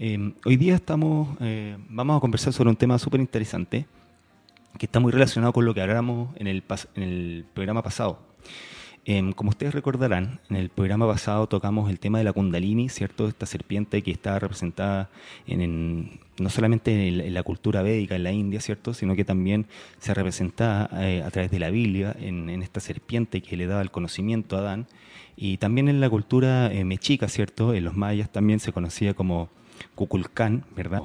Eh, hoy día estamos, eh, vamos a conversar sobre un tema súper interesante que está muy relacionado con lo que hablamos en el, en el programa pasado. Em, como ustedes recordarán, en el programa pasado tocamos el tema de la Kundalini, ¿cierto? Esta serpiente que está representada en, no solamente en, la cultura védica en la India, ¿cierto? Sino que también se representa eh, a través de la Biblia en, esta serpiente que le daba el conocimiento a Adán. Y también en la cultura eh, mexica, ¿cierto? En los mayas también se conocía como Kukulcán, ¿verdad?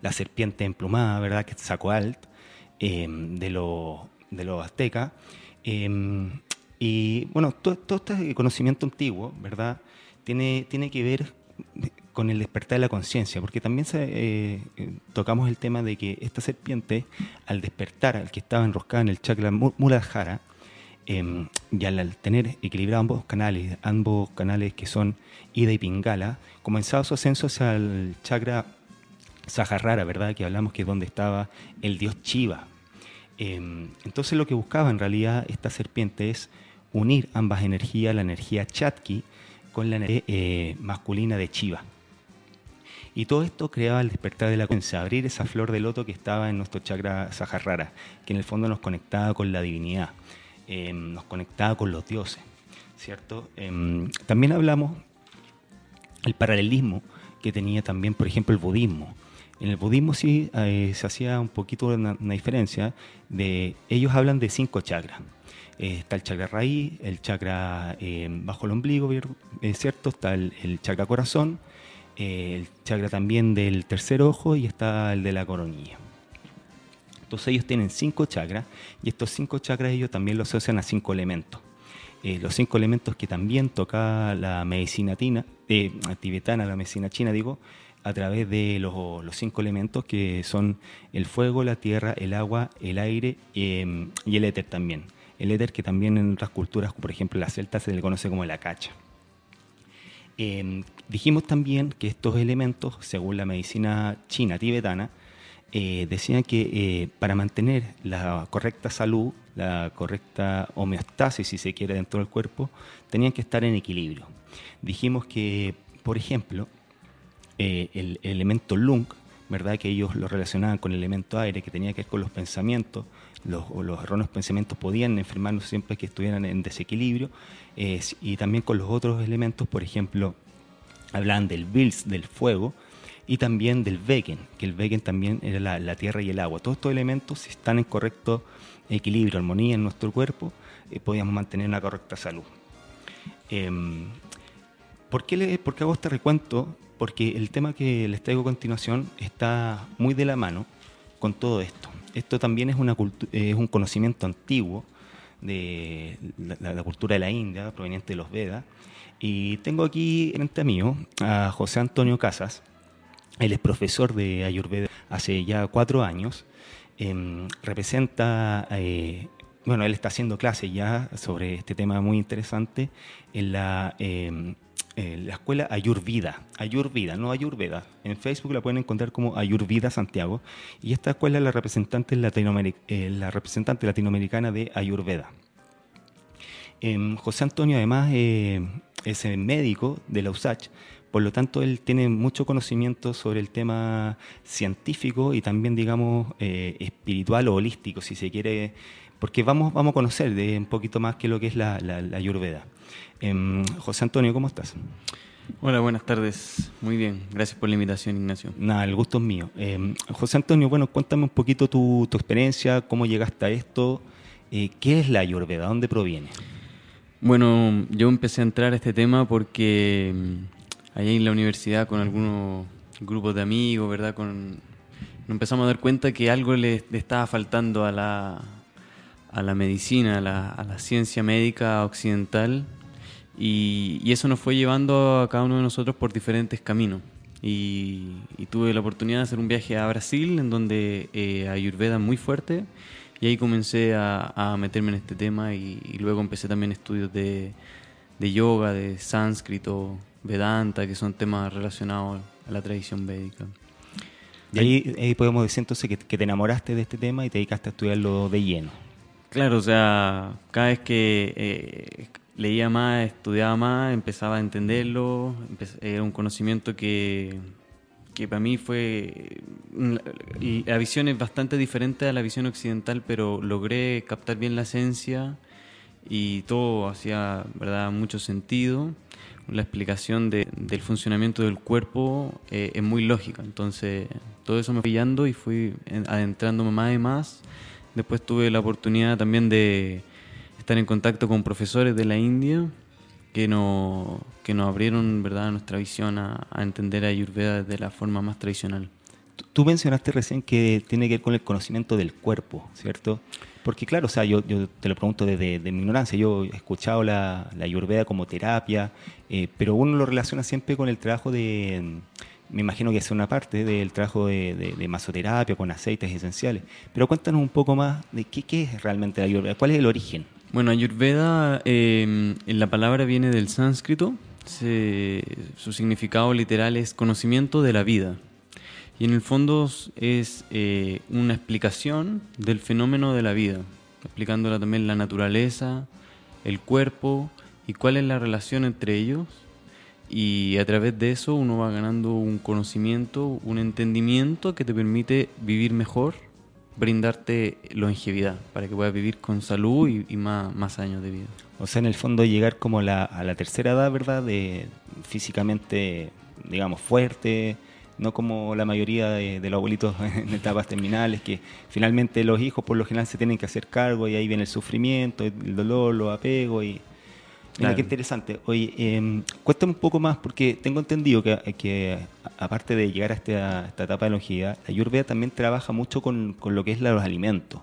La serpiente emplumada, ¿verdad? Que sacó alt em, de los de los aztecas. Em, y bueno, todo, este conocimiento antiguo, ¿verdad? Tiene, tiene que ver con el despertar de la conciencia, porque también eh, tocamos el tema de que esta serpiente, al despertar, al que estaba enroscada en el chakra Muladhara, em, y al, tener equilibrados ambos canales, ambos canales que son Ida y Pingala, comenzaba su ascenso hacia el chakra Saharrara, ¿verdad? Que hablamos que es donde estaba el dios Chiva. Em, entonces lo que buscaba en realidad esta serpiente es unir ambas energías, la energía Chatki con la energía eh, masculina de Chiva. Y todo esto creaba el despertar de la conciencia, abrir esa flor de loto que estaba en nuestro chakra Saharrara, que en el fondo nos conectaba con la divinidad, eh, nos conectaba con los dioses, ¿cierto? Em, también hablamos el paralelismo que tenía también, por ejemplo, el budismo. En el budismo sí eh, se hacía un poquito una, diferencia de ellos hablan de cinco chakras. Eh, está el chakra raíz, el chakra eh, bajo el ombligo, ¿cierto? Está el, chakra corazón, eh, el chakra también del tercer ojo y está el de la coronilla. Entonces ellos tienen cinco chakras y estos cinco chakras ellos también los asocian a cinco elementos. los cinco elementos que también toca la medicina tina, tibetana, la medicina china, digo, a través de los, cinco elementos que son el fuego, la tierra, el agua, el aire y el éter también el éter que también en otras culturas, por ejemplo la celta, se le conoce como la cacha. Em, dijimos también que estos elementos, según la medicina china tibetana, eh, decían que eh, para mantener la correcta salud, la correcta homeostasis, si se quiere, dentro del cuerpo, tenían que estar en equilibrio. Dijimos que, por ejemplo, eh, el, elemento lung, ¿verdad? que ellos lo relacionaban con el elemento aire, que tenía que ver con los pensamientos, los, los erróneos pensamientos podían enfermarnos siempre que estuvieran en desequilibrio, y también con los otros elementos, por ejemplo, hablan del Vils, del fuego, y también del Vegen, que el Vegen también era la, tierra y el agua. Todos estos elementos, si están en correcto equilibrio, armonía en nuestro cuerpo, eh, podíamos mantener una correcta salud. Em, ¿por, qué ¿Por qué hago este recuento? Porque el tema que les traigo a continuación está muy de la mano con todo esto. Esto también es, una es un conocimiento antiguo de la, cultura de la India, proveniente de los Vedas. Y tengo aquí frente mío a José Antonio Casas. Él es profesor de Ayurveda hace ya cuatro años. Em, representa, eh, bueno, él está haciendo clases ya sobre este tema muy interesante en la em, eh, la escuela Ayurvida, Ayurvida, no Ayurveda. En Facebook la pueden encontrar como Ayurvida Santiago. Y esta escuela es la representante, eh, latinoamericana de Ayurveda. Em, José Antonio además eh, es médico de la USACH, por lo tanto él tiene mucho conocimiento sobre el tema científico y también, digamos, espiritual o holístico, si se quiere, porque vamos, vamos a conocer de un poquito más que lo que es la, la, la Ayurveda. Em, José Antonio, ¿cómo estás? Hola, buenas tardes. Muy bien, gracias por la invitación, Ignacio. Nada, el gusto es mío. Em, José Antonio, bueno, cuéntame un poquito tu, experiencia, cómo llegaste a esto, eh, qué es la Ayurveda, dónde proviene. Bueno, yo empecé a entrar a este tema porque allá en la universidad con algunos grupos de amigos, ¿verdad? Con, nos empezamos a dar cuenta que algo le, estaba faltando a la, a la medicina, a la, a la ciencia médica occidental y, eso nos fue llevando a cada uno de nosotros por diferentes caminos. Y, tuve la oportunidad de hacer un viaje a Brasil, en donde eh, Ayurveda muy fuerte, y ahí comencé a, meterme en este tema y, luego empecé también estudios de, yoga, de sánscrito, Vedanta, que son temas relacionados a la tradición védica. Y ahí, podemos decir entonces que, te enamoraste de este tema y te dedicaste a estudiarlo de lleno. Claro, o sea, cada vez que eh, leía más, estudiaba más, empezaba a entenderlo, era un conocimiento que, que para mí fue... La visión es bastante diferente a la visión occidental, pero logré captar bien la esencia y todo hacía verdad mucho sentido. La explicación de, del funcionamiento del cuerpo eh, es muy lógica, entonces todo eso me fui pillando y fui adentrándome más y más. Después tuve la oportunidad también de estar en contacto con profesores de la India que nos, que nos abrieron ¿verdad? nuestra visión a, entender a Ayurveda de la forma más tradicional. Tú mencionaste recién que tiene que ver con el conocimiento del cuerpo, ¿cierto? Porque claro, o sea, yo, yo te lo pregunto desde mi ignorancia, yo he escuchado la, la Ayurveda como terapia, eh, pero uno lo relaciona siempre con el trabajo de, me imagino que es una parte del trabajo de, masoterapia con aceites esenciales, pero cuéntanos un poco más de qué, es realmente la Ayurveda, cuál es el origen. Bueno, Ayurveda, eh, la palabra viene del sánscrito, su significado literal es conocimiento de la vida. Y en el fondo es eh, una explicación del fenómeno de la vida, explicándola también la naturaleza, el cuerpo y cuál es la relación entre ellos. Y a través de eso uno va ganando un conocimiento, un entendimiento que te permite vivir mejor brindarte longevidad para que puedas vivir con salud y, más, más, años de vida. O sea, en el fondo llegar como la, a la tercera edad, ¿verdad? De físicamente, digamos, fuerte, no como la mayoría de, los abuelitos en etapas terminales, que finalmente los hijos por lo general se tienen que hacer cargo y ahí viene el sufrimiento, el dolor, los apegos y Mira, qué interesante. Oye, eh, cuéntame un poco más, porque tengo entendido que, que aparte de llegar a esta, etapa de longevidad, la Ayurveda también trabaja mucho con, con lo que es los alimentos.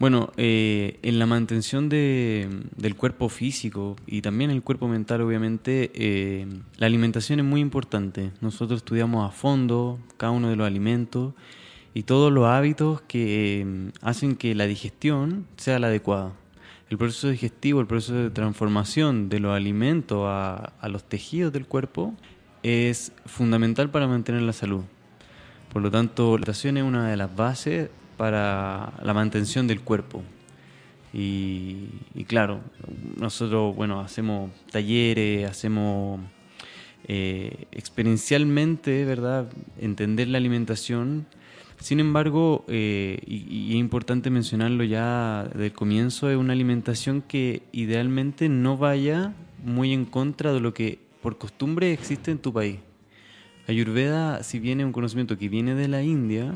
Bueno, eh, en la mantención de, del cuerpo físico y también el cuerpo mental, obviamente, eh, la alimentación es muy importante. Nosotros estudiamos a fondo cada uno de los alimentos y todos los hábitos que eh, hacen que la digestión sea la adecuada el proceso digestivo, el proceso de transformación de los alimentos a, los tejidos del cuerpo es fundamental para mantener la salud. Por lo tanto, la alimentación es una de las bases para la mantención del cuerpo. Y, claro, nosotros, bueno, hacemos talleres, hacemos eh, experiencialmente, ¿verdad? Entender la alimentación sin embargo, eh, y, es importante mencionarlo ya del comienzo, es una alimentación que idealmente no vaya muy en contra de lo que por costumbre existe en tu país. Ayurveda, si viene un conocimiento que viene de la India,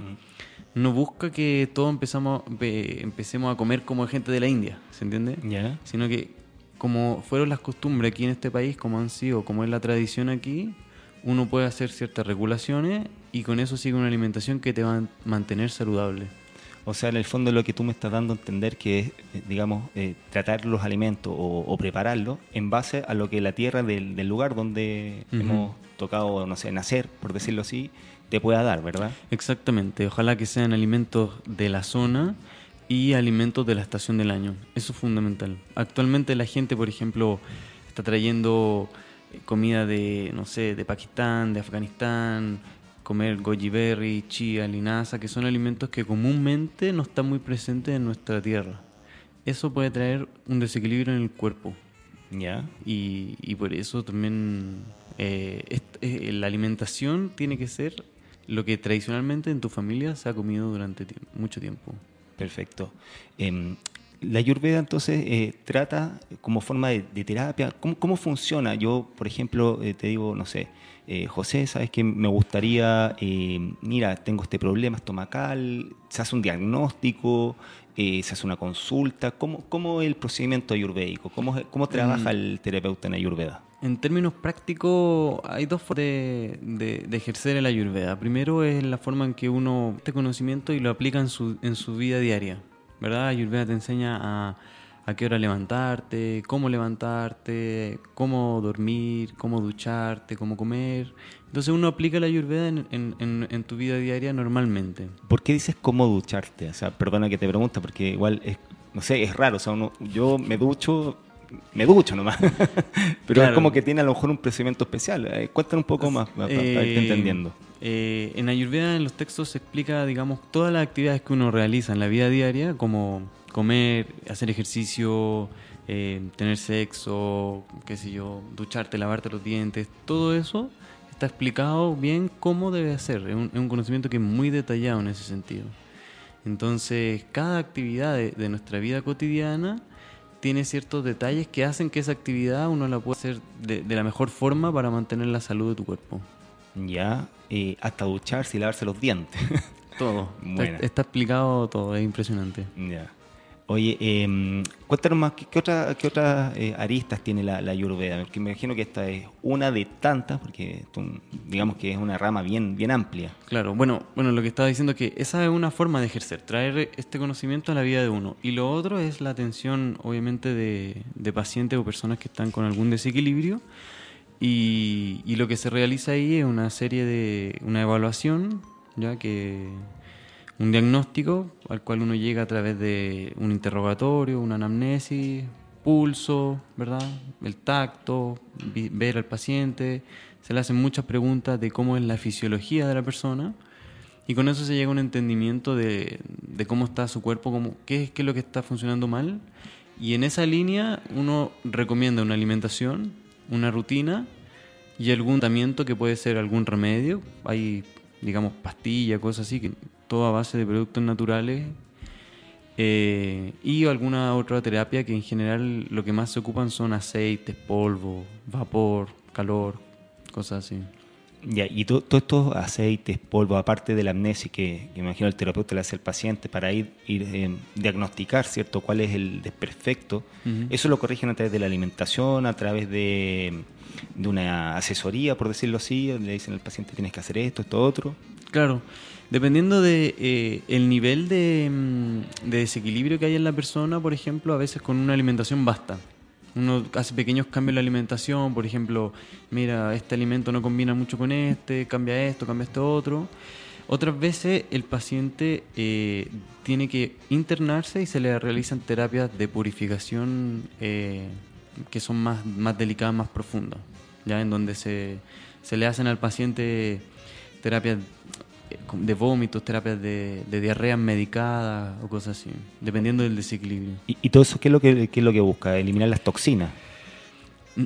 no busca que todos empezamos, empecemos a comer como gente de la India, ¿se entiende? Sino que como fueron las costumbres aquí en este país, como han sido, como es la tradición aquí, uno puede hacer ciertas regulaciones y con eso sigue una alimentación que te va a mantener saludable. O sea, en el fondo lo que tú me estás dando a entender que es, eh, digamos, eh, tratar los alimentos o, prepararlos en base a lo que la tierra del, lugar donde hemos tocado, no sé, nacer, por decirlo así, te pueda dar, ¿verdad? Exactamente. Ojalá que sean alimentos de la zona y alimentos de la estación del año. Eso es fundamental. Actualmente la gente, por ejemplo, está trayendo comida de, no sé, de Pakistán, de Afganistán, comer goji berry, chía, linaza, que son alimentos que comúnmente no están muy presentes en nuestra tierra. Eso puede traer un desequilibrio en el cuerpo. ¿Ya? Y, y por eso también eh, eh, la alimentación tiene que ser lo que tradicionalmente en tu familia se ha comido durante mucho tiempo. Perfecto. Em, la Ayurveda entonces eh, trata como forma de, terapia, ¿Cómo, funciona? Yo, por ejemplo, eh, te digo, no sé, eh, José, ¿sabes que me gustaría, mira, tengo este problema estomacal, se hace un diagnóstico, se hace una consulta, ¿cómo, cómo es el procedimiento ayurvédico? ¿Cómo, cómo trabaja mm. el terapeuta en Ayurveda? En términos prácticos, hay dos formas de, de, ejercer el Ayurveda. Primero es la forma en que uno este conocimiento y lo aplica en su, en su vida diaria. ¿verdad? Ayurveda te enseña a, a qué hora levantarte, cómo levantarte, cómo dormir, cómo ducharte, cómo comer. Entonces uno aplica la ayurveda en, en, en, tu vida diaria normalmente. ¿Por qué dices cómo ducharte? O sea, perdona que te pregunte, porque igual es, no sé, es raro. O sea, uno, yo me ducho, me ducho nomás. Pero es como que tiene a lo mejor un procedimiento especial. Eh, cuéntanos un poco más para, eh, entendiendo. Eh, en Ayurveda, en los textos, se explica, digamos, todas las actividades que uno realiza en la vida diaria, como comer, hacer ejercicio, eh, tener sexo, qué sé yo, ducharte, lavarte los dientes, todo eso está explicado bien cómo debe ser. Es un, es un conocimiento que es muy detallado en ese sentido. Entonces, cada actividad de, de nuestra vida cotidiana tiene ciertos detalles que hacen que esa actividad uno la pueda hacer de, de la mejor forma para mantener la salud de tu cuerpo. Ya, eh, hasta ducharse y lavarse los dientes. Todo. Está, está explicado todo, es impresionante. ya. Oye, eh, cuéntanos más, ¿qué, qué otra- qué otras eh, aristas tiene la, la? Porque me imagino que esta es una de tantas, porque digamos que es una rama bien, bien amplia. Claro, bueno, bueno, lo que estaba diciendo es que esa es una forma de ejercer, traer este conocimiento a la vida de uno. Y lo otro es la atención, obviamente, de, de pacientes o personas que están con algún desequilibrio. Y, y lo que se realiza ahí es una serie de, una evaluación, ya que un diagnóstico al cual uno llega a través de un interrogatorio, una anamnesis, pulso, ¿verdad? El tacto, ver al paciente, se le hacen muchas preguntas de cómo es la fisiología de la persona y con eso se llega a un entendimiento de, de cómo está su cuerpo, cómo, qué, es- qué es lo que está funcionando mal y en esa línea uno recomienda una alimentación, una rutina y algún tratamiento que puede ser algún remedio. Hay, digamos, pastillas, cosas así, que todo a base de productos naturales. eh, y alguna otra terapia que en general lo que más se ocupan son aceites, polvo, vapor, calor, cosas así. Ya, y to- todos estos aceites, polvo, aparte de la amnesia que, que imagino el terapeuta le hace al paciente para ir, ir eh, diagnosticar, ¿cierto?, cuál es el desperfecto, eso lo corrigen a través de la alimentación, a través de, de una asesoría, por decirlo así, le dicen al paciente tienes que hacer esto, esto, otro. Claro, dependiendo de eh, el nivel de, mm, de desequilibrio que hay en la persona, por ejemplo, a veces con una alimentación basta. Uno hace pequeños cambios en la alimentación, por ejemplo, mira, este alimento no combina mucho con este, cambia esto, cambia esto otro. Otras veces el paciente eh, tiene que internarse y se le realizan terapias de purificación eh, que son más, más delicadas, más profundas, ya en donde se, se le hacen al paciente terapias de vómitos, terapias de, de diarrea medicadas o cosas así, dependiendo del desequilibrio. Y, y todo eso, ¿qué es, lo que, qué es lo que busca? Eliminar las toxinas.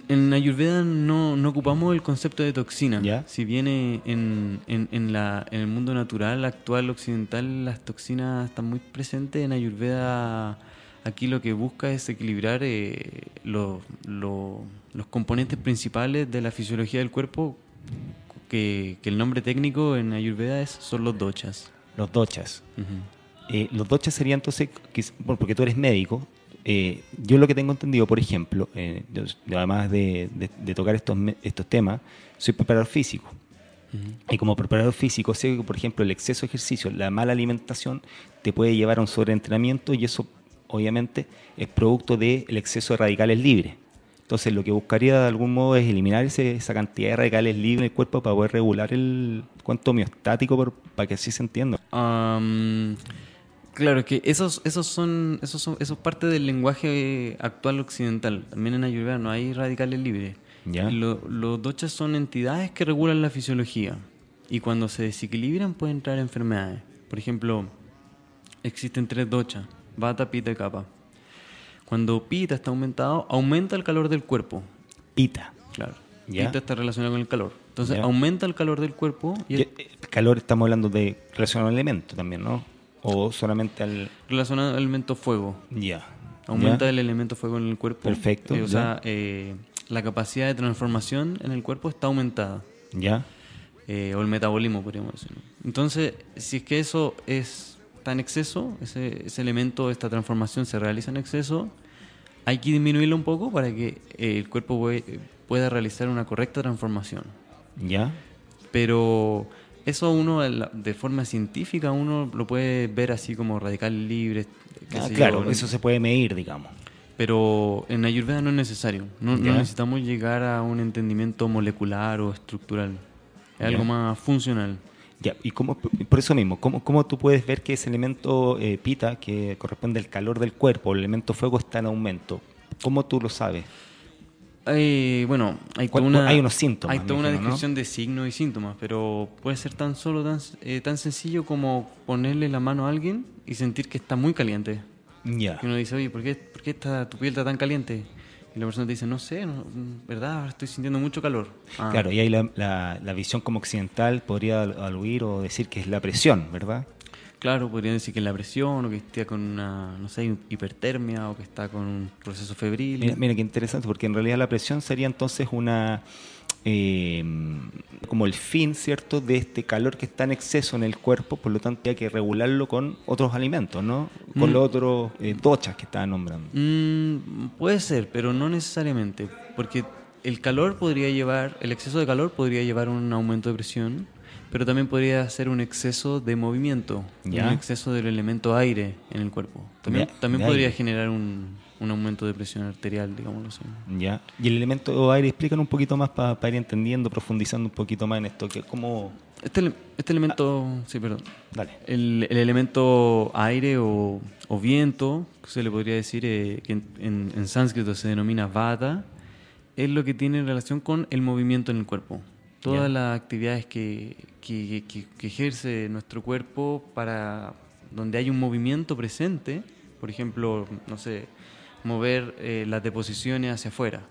En Ayurveda no, no ocupamos el concepto de toxina. ¿Ya? Si viene en, en, en, la, en el mundo natural actual occidental, las toxinas están muy presentes. En Ayurveda, aquí lo que busca es equilibrar eh, lo- lo- los componentes principales de la fisiología del cuerpo, que, que el nombre técnico en Ayurveda es, son los dochas. Los dochas. Eh, los dochas serían entonces, bueno, porque tú eres médico, eh, yo lo que tengo entendido, por ejemplo, eh, yo- además de, de- de tocar estos, estos temas, soy preparador físico. Y como preparador físico sé que, por ejemplo, el exceso de ejercicio, la mala alimentación, te puede llevar a un sobreentrenamiento y eso, obviamente, es producto del exceso de radicales libres. Entonces, lo que buscaría de algún modo es eliminar ese- esa cantidad de radicales libres en el cuerpo para poder regular el cuanto homeostático, por- para que así se entienda. Am, claro, que esos, esos son, esos son, eso es parte del lenguaje actual occidental. También en Ayurveda no hay radicales libres. Ya. Lo- los dochas son entidades que regulan la fisiología. Y cuando se desequilibran pueden traer enfermedades. Por ejemplo, existen tres dochas, Vata, Pitta y Kapha. Cuando Pitta está aumentado, aumenta el calor del cuerpo. Pita. Claro. Ya. Pitta está relacionado con el calor. Entonces Ya. aumenta el calor del cuerpo y el- el calor estamos hablando de relacionado al elemento también, ¿no? O solamente al... relacionado al elemento fuego. Ya. Aumenta Ya. el elemento fuego en el cuerpo. Perfecto, Eh, o sea, eh, la capacidad de transformación en el cuerpo está aumentada. Ya. Eh, o el metabolismo, podríamos decir. Entonces, si es que eso es, está en exceso, ese, ese elemento, esta transformación se realiza en exceso, hay que disminuirlo un poco para que eh, el cuerpo pue- pueda realizar una correcta transformación. Ya. Pero eso uno, de forma científica, uno lo puede ver así como radical libre. Ah, yo, claro, ¿no? eso se puede medir, digamos. Pero en Ayurveda no es necesario. No, no necesitamos llegar a un entendimiento molecular o estructural. Es Ya. algo más funcional. Ya, y cómo, por eso mismo, ¿cómo, cómo tú puedes ver que ese elemento eh, pita, que corresponde al calor del cuerpo, el elemento fuego, está en aumento? ¿Cómo tú lo sabes? Bueno, hay toda ¿Cuál- una, hay unos síntomas, Hay toda una imagino, ¿no? descripción de signos y síntomas, pero puede ser tan solo, tan, eh, tan sencillo como ponerle la mano a alguien y sentir que está muy caliente. Ya. Y uno dice, oye, ¿por qué, por qué está, tu piel está tan caliente? Y la persona te dice, no sé, no, ¿verdad? Estoy sintiendo mucho calor. Ah, Claro, y ahí la, la- la visión como occidental podría al- aludir o decir que es la presión, ¿verdad? Claro, podrían decir que es la presión o que está con una, no sé, hipertermia o que está con un proceso febril. Mira, mira qué interesante, porque en realidad la presión sería entonces una eh, como el fin, ¿cierto?, de este calor que está en exceso en el cuerpo, por lo tanto hay que regularlo con otros alimentos, ¿no? Con Mm. los otros eh, dochas que estaban nombrando. Mm, puede ser, pero no necesariamente, porque el calor podría llevar, el exceso de calor podría llevar a un aumento de presión, pero también podría ser un exceso de movimiento, Ya. un exceso del elemento aire en el cuerpo. También, De- también de podría aire. generar un, un aumento de presión arterial, digámoslo así. ¿Ya? Y el elemento aire, explican un poquito más para ir entendiendo, profundizando un poquito más en esto, que como... Este, este elemento, sí, perdón. Dale. El, el elemento aire o, o viento, que se le podría decir eh, que en, en- en sánscrito se denomina vata, es lo que tiene relación con el movimiento en el cuerpo. Todas las actividades que, que- que- que ejerce nuestro cuerpo para donde hay un movimiento presente, por ejemplo, no sé, mover eh, las deposiciones hacia afuera,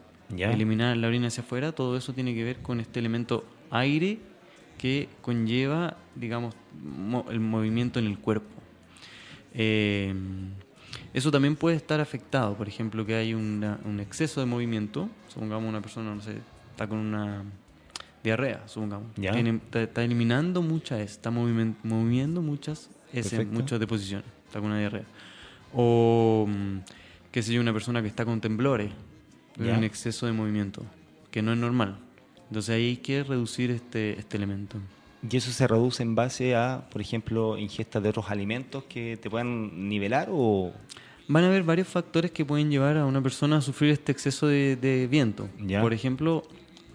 eliminar la orina hacia afuera, todo eso tiene que ver con este elemento aire que conlleva, digamos, mo- el movimiento en el cuerpo. Eh, eso también puede estar afectado, por ejemplo, que hay una- un exceso de movimiento, supongamos una persona, no sé, está con una diarrea, supongamos, Ya. Tiene- está, está eliminando muchas está moviendo muchas S, muchas deposiciones, está con una diarrea. O, mm, qué sé yo, una persona que está con temblores, un exceso de movimiento, que no es normal. Entonces ahí hay que reducir este, este elemento. Y eso se reduce en base a, por ejemplo, ingesta de otros alimentos que te puedan nivelar o... Van a haber varios factores que pueden llevar a una persona a sufrir este exceso de, de viento. Ya. Por ejemplo,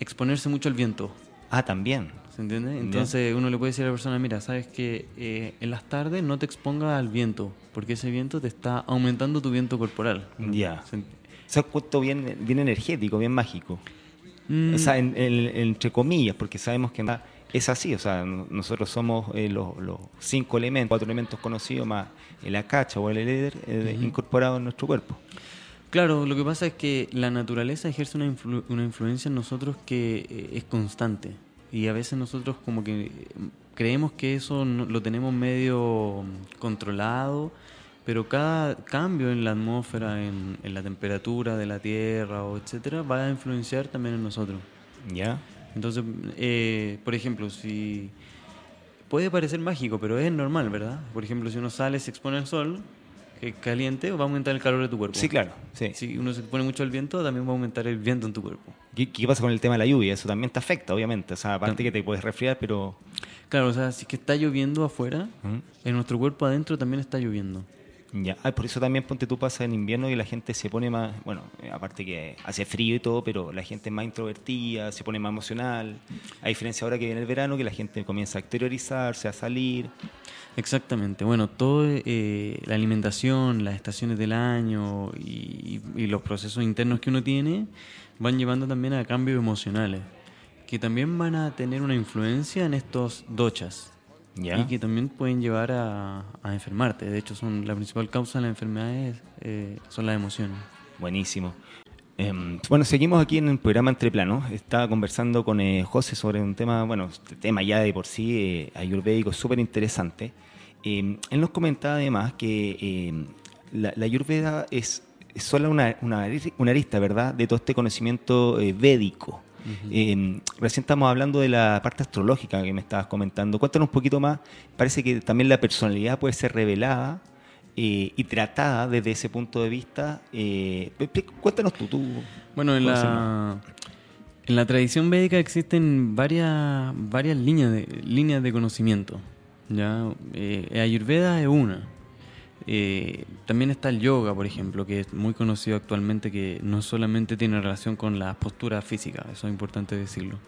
exponerse mucho al viento. Ah, también. ¿Se entiende? Entonces uno le puede decir a la persona, mira, sabes que eh, en las tardes no te expongas al viento, porque ese viento te está aumentando tu viento corporal. Ya. ¿Se ha puesto bien, bien energético, bien mágico. Mm, O sea, en- en- entre comillas, porque sabemos que es así. O sea, no- nosotros somos eh, los, los cinco elementos, cuatro elementos conocidos más el acacha o el éter eh, incorporado en nuestro cuerpo. Claro, lo que pasa es que la naturaleza ejerce una, influ- una influencia en nosotros que eh, es constante. Y a veces nosotros como que eh, creemos que eso no- lo tenemos medio mm, controlado, pero cada cambio en la atmósfera, en, en la temperatura de la Tierra o etcétera, va a influenciar también en nosotros. ¿Ya? Entonces, eh, por ejemplo, si puede parecer mágico, pero es normal, ¿verdad? Por ejemplo, si uno sale, se expone al sol, caliente, va a aumentar el calor de tu cuerpo. Sí, claro. Sí. Si uno se expone mucho al viento, también va a aumentar el viento en tu cuerpo. ¿Qué, qué pasa con el tema de la lluvia? Eso también te afecta, obviamente. O sea, aparte que te puedes resfriar, pero... Claro, o sea, si es que está lloviendo afuera, ¿Mm? en nuestro cuerpo adentro también está lloviendo. Ya, ah, por eso también ponte tú pasa en invierno y la gente se pone más, bueno, eh, aparte que hace frío y todo, pero la gente es más introvertida, se pone más emocional. A diferencia ahora que viene el verano, que la gente comienza a exteriorizarse, a salir. Exactamente. Bueno, todo eh, la alimentación, las estaciones del año y, y los procesos internos que uno tiene van llevando también a cambios emocionales que también van a tener una influencia en estos dochas Ya. y que también pueden llevar a, a enfermarte. De hecho, son la principal causa de las enfermedades eh, son las emociones. Buenísimo. Em, bueno, seguimos aquí en el programa Entre Planos. Estaba conversando con eh, José sobre un tema, bueno, este tema ya de por sí eh, ayurvédico súper interesante. Em, él nos comentaba además que em, la, la ayurveda es, es solo una, una, una arista, ¿verdad?, de todo este conocimiento eh, védico. Em, recién estamos hablando de la parte astrológica que me estabas comentando. Cuéntanos un poquito más. Parece que también la personalidad puede ser revelada eh, y tratada desde ese punto de vista. Eh, expli- cuéntanos tú, tú. Bueno, en la, en la tradición védica existen varias, varias líneas, de, líneas de conocimiento. ¿ya? Eh, Ayurveda es una. Eh, también está el yoga, por ejemplo, que es muy conocido actualmente, que no solamente tiene relación con las posturas físicas, eso es importante decirlo.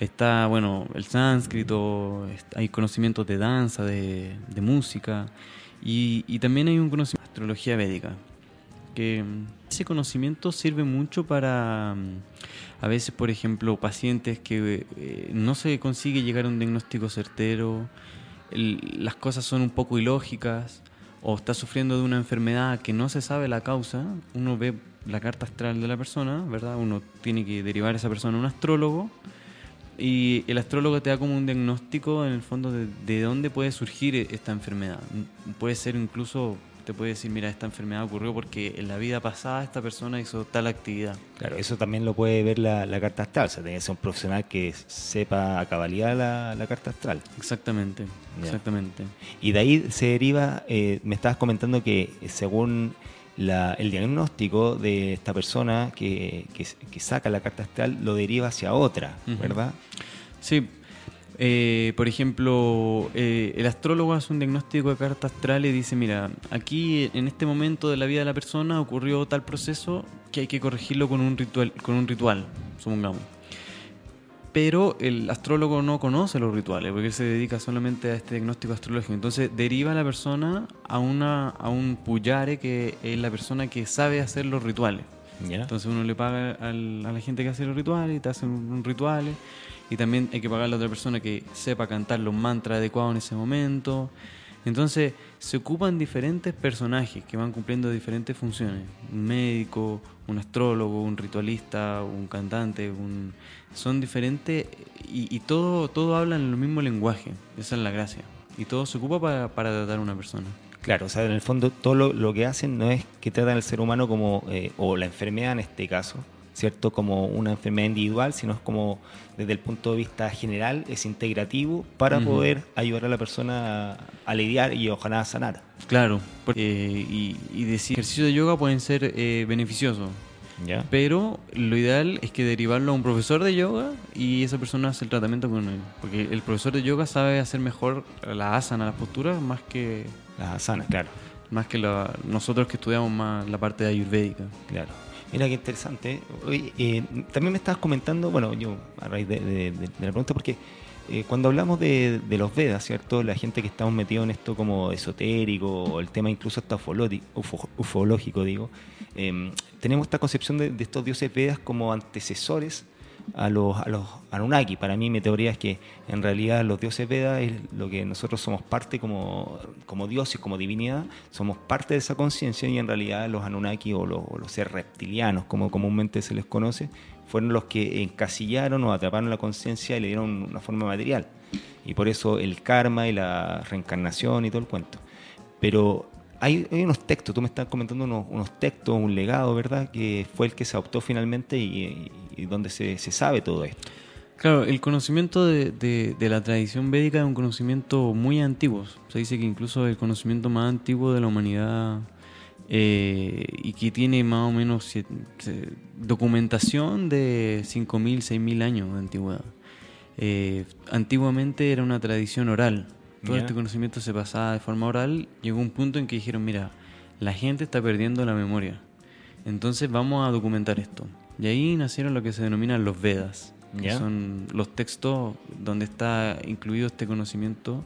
Está, bueno, el sánscrito, hay conocimientos de danza, de, de música, y, y también hay un conocimiento de astrología védica, que mm, ese conocimiento sirve mucho para, mm, a veces, por ejemplo, pacientes que eh, no se consigue llegar a un diagnóstico certero, el- las cosas son un poco ilógicas, o está sufriendo de una enfermedad que no se sabe la causa, uno ve la carta astral de la persona, ¿verdad? Uno tiene que derivar a esa persona a un astrólogo y el astrólogo te da como un diagnóstico en el fondo de, de dónde puede surgir esta enfermedad. Puede ser incluso te puede decir, mira, esta enfermedad ocurrió porque en la vida pasada esta persona hizo tal actividad. Claro, eso también lo puede ver la, carta astral, o sea, tiene que ser un profesional que sepa a cabalidad la, carta astral. Exactamente, exactamente. Y de ahí se deriva, eh, me estabas comentando que según el diagnóstico de esta persona que, saca la carta astral lo deriva hacia otra, ¿verdad? Sí, eh, por ejemplo, eh, el astrólogo hace un diagnóstico de carta astral y dice, mira, aquí en este momento de la vida de la persona ocurrió tal proceso que hay que corregirlo con un ritual, con un ritual supongamos. Pero el astrólogo no conoce los rituales porque él se dedica solamente a este diagnóstico astrológico. Entonces deriva a la persona a, una, a un puyare que es la persona que sabe hacer los rituales. Entonces uno le paga a la gente que hace los rituales y te hace un, rituales y también hay que pagarle a otra persona que sepa cantar los mantras adecuados en ese momento. Entonces se ocupan diferentes personajes que van cumpliendo diferentes funciones. Un médico, un astrólogo, un ritualista, un cantante, un... son diferentes y, y todo, todo hablan en el mismo lenguaje. Esa es la gracia. Y todo se ocupa para, para tratar a una persona. Claro, o sea, en el fondo todo lo, que hacen no es que tratan al ser humano como, eh, o la enfermedad en este caso, ¿cierto? Como una enfermedad individual, sino es como desde el punto de vista general, es integrativo para poder ayudar a la persona a, lidiar y ojalá a sanar. Claro, y, y decir ejercicios de yoga pueden ser eh, beneficiosos. Pero lo ideal es que derivarlo a un profesor de yoga y esa persona hace el tratamiento con él. Porque el profesor de yoga sabe hacer mejor la asana, las posturas, más que... Las asanas, claro. Más que nosotros que estudiamos más la parte de ayurvédica. Claro. Mira qué interesante. Eh, también me estabas comentando, bueno, yo a raíz de, la pregunta, porque eh, cuando hablamos de, los Vedas, ¿cierto? La gente que estamos metidos en esto como esotérico, o el tema incluso hasta ufológico, digo, em, tenemos esta concepción de, estos dioses Vedas como antecesores a los, a los Anunnaki. Para mí mi teoría es que en realidad los dioses Vedas es lo que nosotros somos parte como, como dioses, como divinidad, somos parte de esa conciencia y en realidad los Anunnaki o los, seres reptilianos, como comúnmente se les conoce, fueron los que encasillaron o atraparon la conciencia y le dieron una forma material. Y por eso el karma y la reencarnación y todo el cuento. Pero hay, unos textos, tú me estás comentando unos, textos, un legado, ¿verdad? Que fue el que se adoptó finalmente y, donde se, sabe todo esto. Claro, el conocimiento de, la tradición védica es un conocimiento muy antiguo. Se dice que incluso el conocimiento más antiguo de la humanidad eh, y que tiene más o menos documentación de 5.000, 6.000 años de antigüedad. Eh, antiguamente era una tradición oral, todo este conocimiento se pasaba de forma oral, llegó un punto en que dijeron, mira, la gente está perdiendo la memoria, entonces vamos a documentar esto. Y ahí nacieron lo que se denominan los Vedas, que son los textos donde está incluido este conocimiento.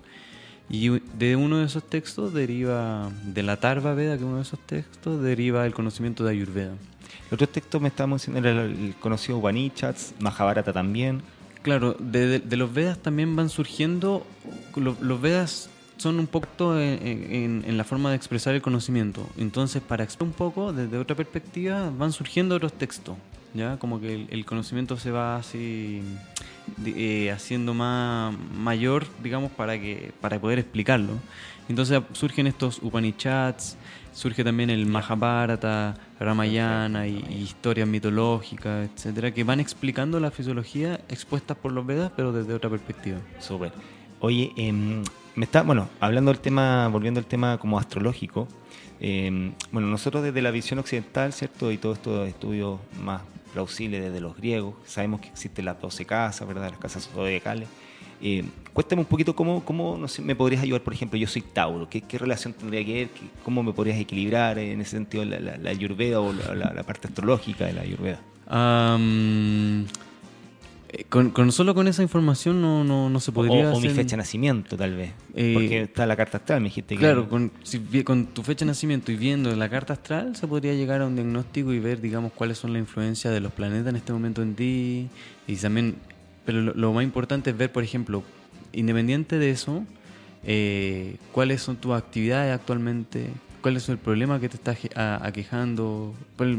Y de uno de esos textos deriva, de la Tarva Veda, que uno de esos textos, deriva el conocimiento de Ayurveda. El otro texto me diciendo era el conocido Upanishads, Mahabharata también. Claro, de, los Vedas también van surgiendo, los Vedas son un poco en, la forma de expresar el conocimiento. Entonces, para explicar un poco, desde otra perspectiva, van surgiendo otros textos, ¿ya? Como que el, conocimiento se va así eh, haciendo más mayor, digamos, para, que, para poder explicarlo. Entonces surgen estos Upanishads, surge también el Mahabharata, Ramayana y, historias mitológicas, etcétera, que van explicando la fisiología expuestas por los Vedas, pero desde otra perspectiva. Súper. Oye, em, me está, bueno, hablando del tema, volviendo al tema como astrológico, em, bueno, nosotros desde la visión occidental, ¿cierto? Y todos estos estudios más plausibles desde los griegos, sabemos que existen las 12 casas, ¿verdad? Las casas zodiacales. Eh, cuéntame un poquito cómo, cómo no sé, me podrías ayudar, por ejemplo, yo soy Tauro, ¿qué, relación tendría que ver? ¿Cómo me podrías equilibrar en ese sentido la, la, Ayurveda o la, parte astrológica de la Ayurveda? Eh, con, solo con esa información no, no, se podría o, o mi fecha de nacimiento, tal vez. Eh, porque está la carta astral, me dijiste que... Claro, con, con tu fecha de nacimiento y viendo la carta astral se podría llegar a un diagnóstico y ver, digamos, cuáles son las influencias de los planetas en este momento en ti y también pero lo, más importante es ver, por ejemplo, independiente de eso, eh, cuáles son tus actividades actualmente, cuál es el problema que te está aquejando,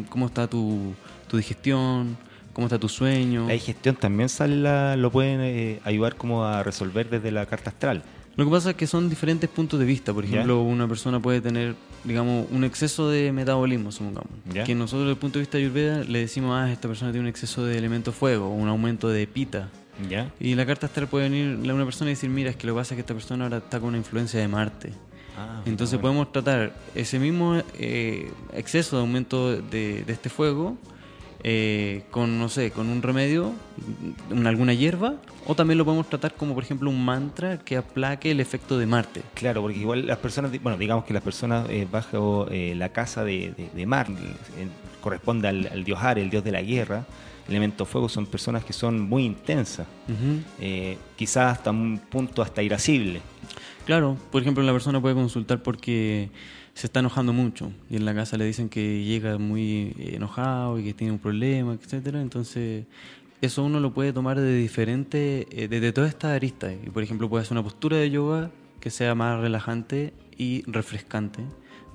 cómo está tu, tu digestión, cómo está tu sueño. La digestión también sale lo pueden eh, ayudar como a resolver desde la carta astral. Lo que pasa es que son diferentes puntos de vista. Por ejemplo, una persona puede tener, digamos, un exceso de metabolismo, supongamos. Que nosotros, desde el punto de vista de Ayurveda, le decimos, ah, esta persona tiene un exceso de elemento fuego, un aumento de pita. ¿Ya? Y la carta astral puede venir a una persona y decir, mira, es que lo que pasa es que esta persona ahora está con una influencia de Marte. Ah, Entonces podemos tratar ese mismo eh, exceso de aumento de, de este fuego eh, con, no sé, con un remedio, alguna hierba, o también lo podemos tratar como, por ejemplo, un mantra que aplaque el efecto de Marte. Claro, porque igual las personas, bueno, digamos que las personas eh, bajo eh, la casa de, de, Marte, corresponde al, dios Ar, el dios de la guerra, elemento fuego, son personas que son muy intensas, quizás hasta un punto hasta irascible. Claro, por ejemplo, la persona puede consultar porque se está enojando mucho y en la casa le dicen que llega muy enojado y que tiene un problema, etcétera. Entonces, eso uno lo puede tomar de diferente, eh, desde todas estas aristas. Y por ejemplo, puede hacer una postura de yoga que sea más relajante y refrescante.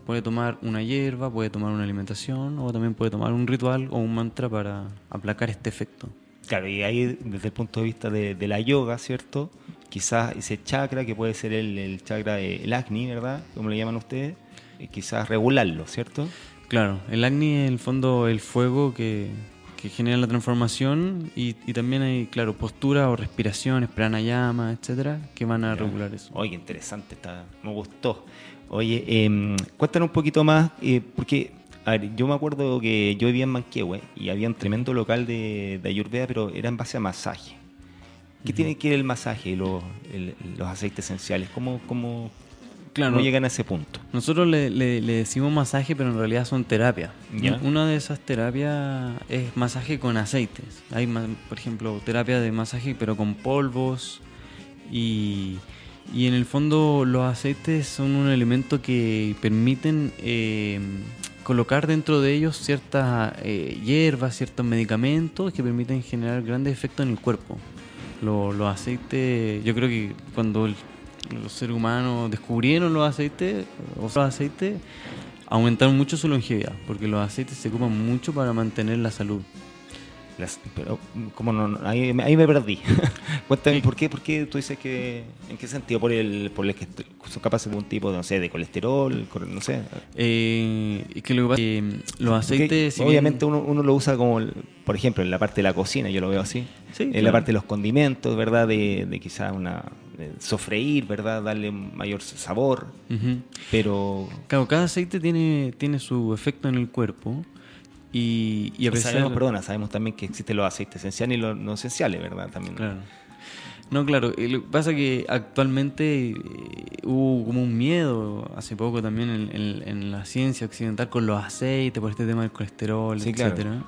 Puede tomar una hierba, puede tomar una alimentación o también puede tomar un ritual o un mantra para aplacar este efecto. Claro, y ahí desde el punto de vista de, de la yoga, ¿cierto? Quizás ese chakra que puede ser el, el chakra, el Agni, ¿verdad? Como le llaman ustedes, quizás regularlo, ¿cierto? Claro, el Agni es en el fondo el fuego que, genera la transformación y, también hay, claro, postura o respiraciones, pranayama, etcétera, que van a regular eso. Oye, interesante, está, me gustó. Oye, eh, cuéntanos un poquito más, eh, porque a ver, yo me acuerdo que yo vivía en Manquehue y había un tremendo local de, de Ayurveda, pero era en base a masaje. ¿Qué tiene que ver el masaje y los, los aceites esenciales? ¿Cómo, cómo, no llegan a ese punto. Nosotros le, decimos masaje, pero en realidad son terapias. Una de esas terapias es masaje con aceites. Hay, por ejemplo, terapia de masaje, pero con polvos. Y, en el fondo los aceites son un elemento que permiten eh, colocar dentro de ellos ciertas eh, hierbas, ciertos medicamentos que permiten generar grandes efectos en el cuerpo. los aceites, yo creo que cuando el los seres humanos descubrieron los aceites, los aceites, aumentaron mucho su longevidad, porque los aceites se ocupan mucho para mantener la salud. Pero, como no, ahí, me perdí. Cuéntame, ¿por qué, ¿por qué tú dices que, en qué sentido? ¿Por el, por el que son capaces de algún tipo, no sé, de colesterol, no sé? Eh, que lo que pasa es que los aceites... obviamente uno, uno, lo usa como, por ejemplo, en la parte de la cocina, yo lo veo así. en la parte de los condimentos, ¿verdad? De, de quizás una sofreír, ¿verdad? Darle mayor sabor. Pero. Claro, cada aceite tiene, tiene su efecto en el cuerpo. Y, y a pesar... sabemos, perdona, sabemos también que existen los aceites esenciales y los no esenciales, ¿verdad? También. Claro. No, claro, lo que pasa es que actualmente eh, hubo como un miedo hace poco también en, la ciencia occidental con los aceites, por este tema del colesterol, sí, etcétera.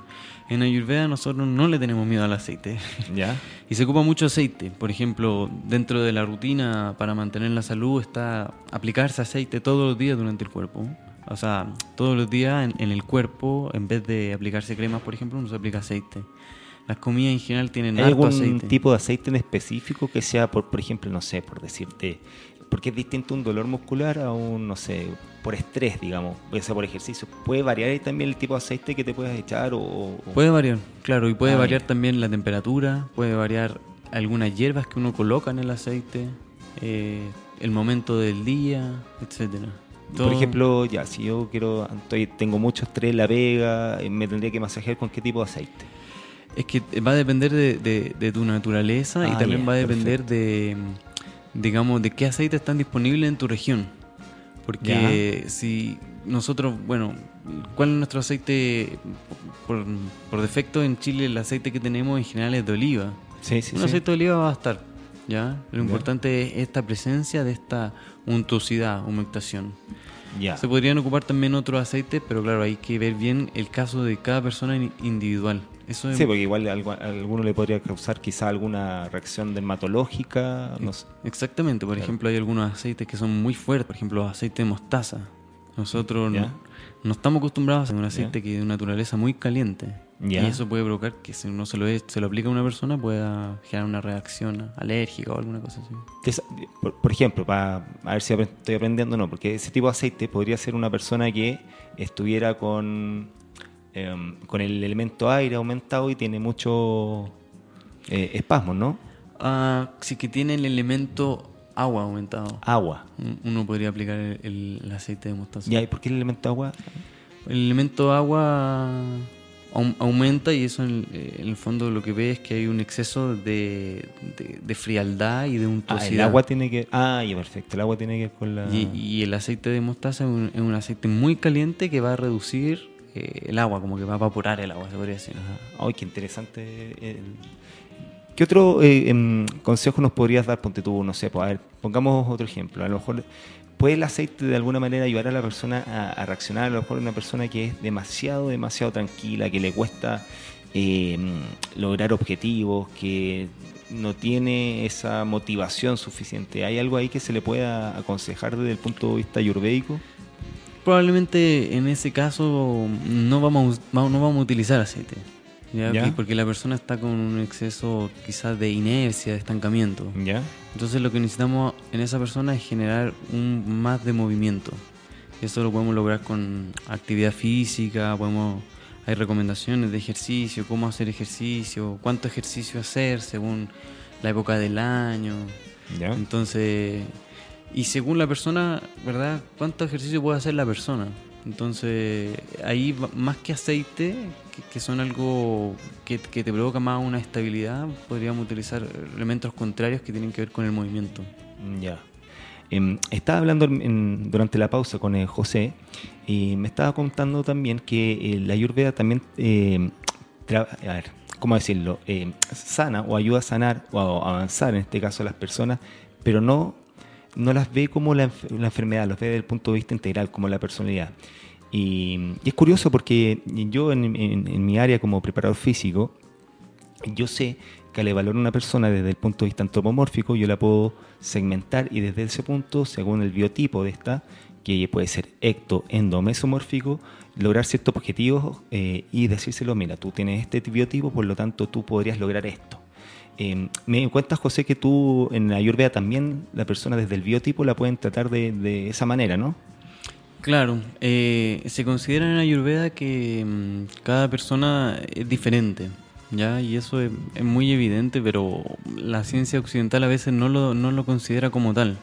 En Ayurveda nosotros no le tenemos miedo al aceite. ¿Ya? y se ocupa mucho aceite. Por ejemplo, dentro de la rutina para mantener la salud está aplicarse aceite todos los días durante el cuerpo. O sea, todos los días en, el cuerpo, en vez de aplicarse cremas, por ejemplo, uno se aplica aceite. Las comidas en general tienen ¿Hay algún tipo de aceite en específico que sea, por, por ejemplo, no sé, por decirte, porque es distinto un dolor muscular a un, no sé, por estrés, digamos, o sea, por ejercicio. ¿Puede variar también el tipo de aceite que te puedas echar? O, Puede variar, claro, y puede ah, variar también la temperatura, puede variar algunas hierbas que uno coloca en el aceite, eh, el momento del día, etcétera. Por ejemplo, ya, si yo quiero, estoy, tengo mucho estrés, la vega, eh, me tendría que masajear con qué tipo de aceite. Es que va a depender de, tu naturaleza y ah, también va a depender de, digamos, de qué aceite están disponibles en tu región. Porque si nosotros, bueno, ¿cuál es nuestro aceite? Por, defecto en Chile el aceite que tenemos en general es de oliva. Sí, sí, Un aceite de oliva va a estar, ¿ya? Lo importante es esta presencia de esta untuosidad, humectación. Se podrían ocupar también otros aceites, pero claro, hay que ver bien el caso de cada persona individual. Eso Sí, porque igual a alguno le podría causar quizá alguna reacción dermatológica. No Exactamente, por ejemplo, hay algunos aceites que son muy fuertes, por ejemplo, aceite de mostaza. Nosotros no, estamos acostumbrados a un aceite que es de naturaleza muy caliente. Y eso puede provocar que si uno se lo, se lo aplica a una persona pueda generar una reacción alérgica o alguna cosa así. Por, por ejemplo, para a ver si estoy aprendiendo o no, porque ese tipo de aceite podría ser una persona que estuviera con, em, con el elemento aire aumentado y tiene mucho eh, espasmos, ¿no? Ah, si que tiene el elemento agua aumentado. Agua. Un- Uno podría aplicar el, aceite de mostaza. ¿Ya? ¿Y por qué el elemento agua? El elemento agua aumenta y eso en, eh, en el fondo lo que ve es que hay un exceso de, de- de frialdad y de Ah, untuosidad. el agua tiene que... Ah, ya, perfecto. El agua tiene que ver con la... y, y el aceite de mostaza es un, es un aceite muy caliente que va a reducir eh, el agua, como que va a evaporar el agua, se podría decir. Ajá. Ay, qué interesante. el- ¿Qué otro eh, em, consejo nos podrías dar? Ponte tú, no sé, pues, a ver, pongamos otro ejemplo. A lo mejor, ¿puede el aceite de alguna manera ayudar a la persona a, reaccionar? A lo mejor una persona que es demasiado, demasiado tranquila, que le cuesta eh, lograr objetivos, que no tiene esa motivación suficiente. ¿Hay algo ahí que se le pueda aconsejar desde el punto de vista ayurvédico? Probablemente en ese caso no vamos, no vamos a utilizar aceite. ¿Ya? ¿Ya? Porque la persona está con un exceso quizás de inercia, de estancamiento. ¿Ya? Entonces lo que necesitamos en esa persona es generar un más de movimiento. Y eso lo podemos lograr con actividad física, podemos hay recomendaciones de ejercicio, cómo hacer ejercicio, cuánto ejercicio hacer según la época del año. ¿Ya? Entonces, y según la persona, ¿verdad? ¿Cuánto ejercicio puede hacer la persona? Entonces, ahí más que aceite, que, son algo que, te provoca más una estabilidad, podríamos utilizar elementos contrarios que tienen que ver con el movimiento. Ya. Em, estaba hablando durante la pausa con eh, José y me estaba contando también que eh, la Ayurveda también, tra- a ver, ¿cómo decirlo? Eh, sana o ayuda a sanar o a avanzar en este caso a las personas, pero no, no las ve como la, enf- la enfermedad, las ve desde el punto de vista integral, como la personalidad. Y, y es curioso porque yo en, en- en mi área como preparador físico, yo sé que al evaluar a una persona desde el punto de vista antropomórfico, yo la puedo segmentar y desde ese punto, según el biotipo de esta, que puede ser ecto, endo, mesomórfico, lograr ciertos objetivos eh, y decírselo, mira, tú tienes este biotipo, por lo tanto tú podrías lograr esto. Eh, me cuentas, José, que tú en la Ayurveda también la persona desde el biotipo la pueden tratar de, esa manera, ¿no? Claro, eh, se considera en Ayurveda que mm, cada persona es diferente, ¿ya? Y eso es, es muy evidente, pero la ciencia occidental a veces no lo, no lo considera como tal.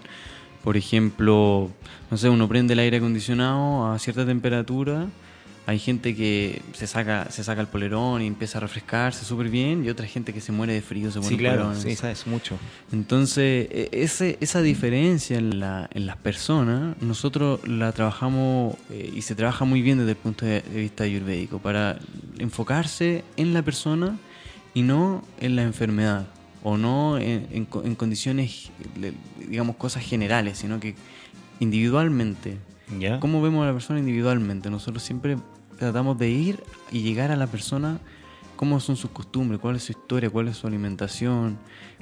Por ejemplo, no sé, uno prende el aire acondicionado a cierta temperatura, hay gente que se saca, se saca el polerón y empieza a refrescarse súper bien, y otra gente que se muere de frío, se pone Sí, claro, polerón. sí, sabes mucho. Entonces, e- ese, esa diferencia en, la, en las personas, nosotros la trabajamos eh, y se trabaja muy bien desde el punto de, vista ayurvédico, para enfocarse en la persona y no en la enfermedad, o no en, en en condiciones, digamos, cosas generales, sino que individualmente. ¿Cómo vemos a la persona individualmente? Nosotros siempre tratamos de ir y llegar a la persona, cómo son sus costumbres, cuál es su historia, cuál es su alimentación,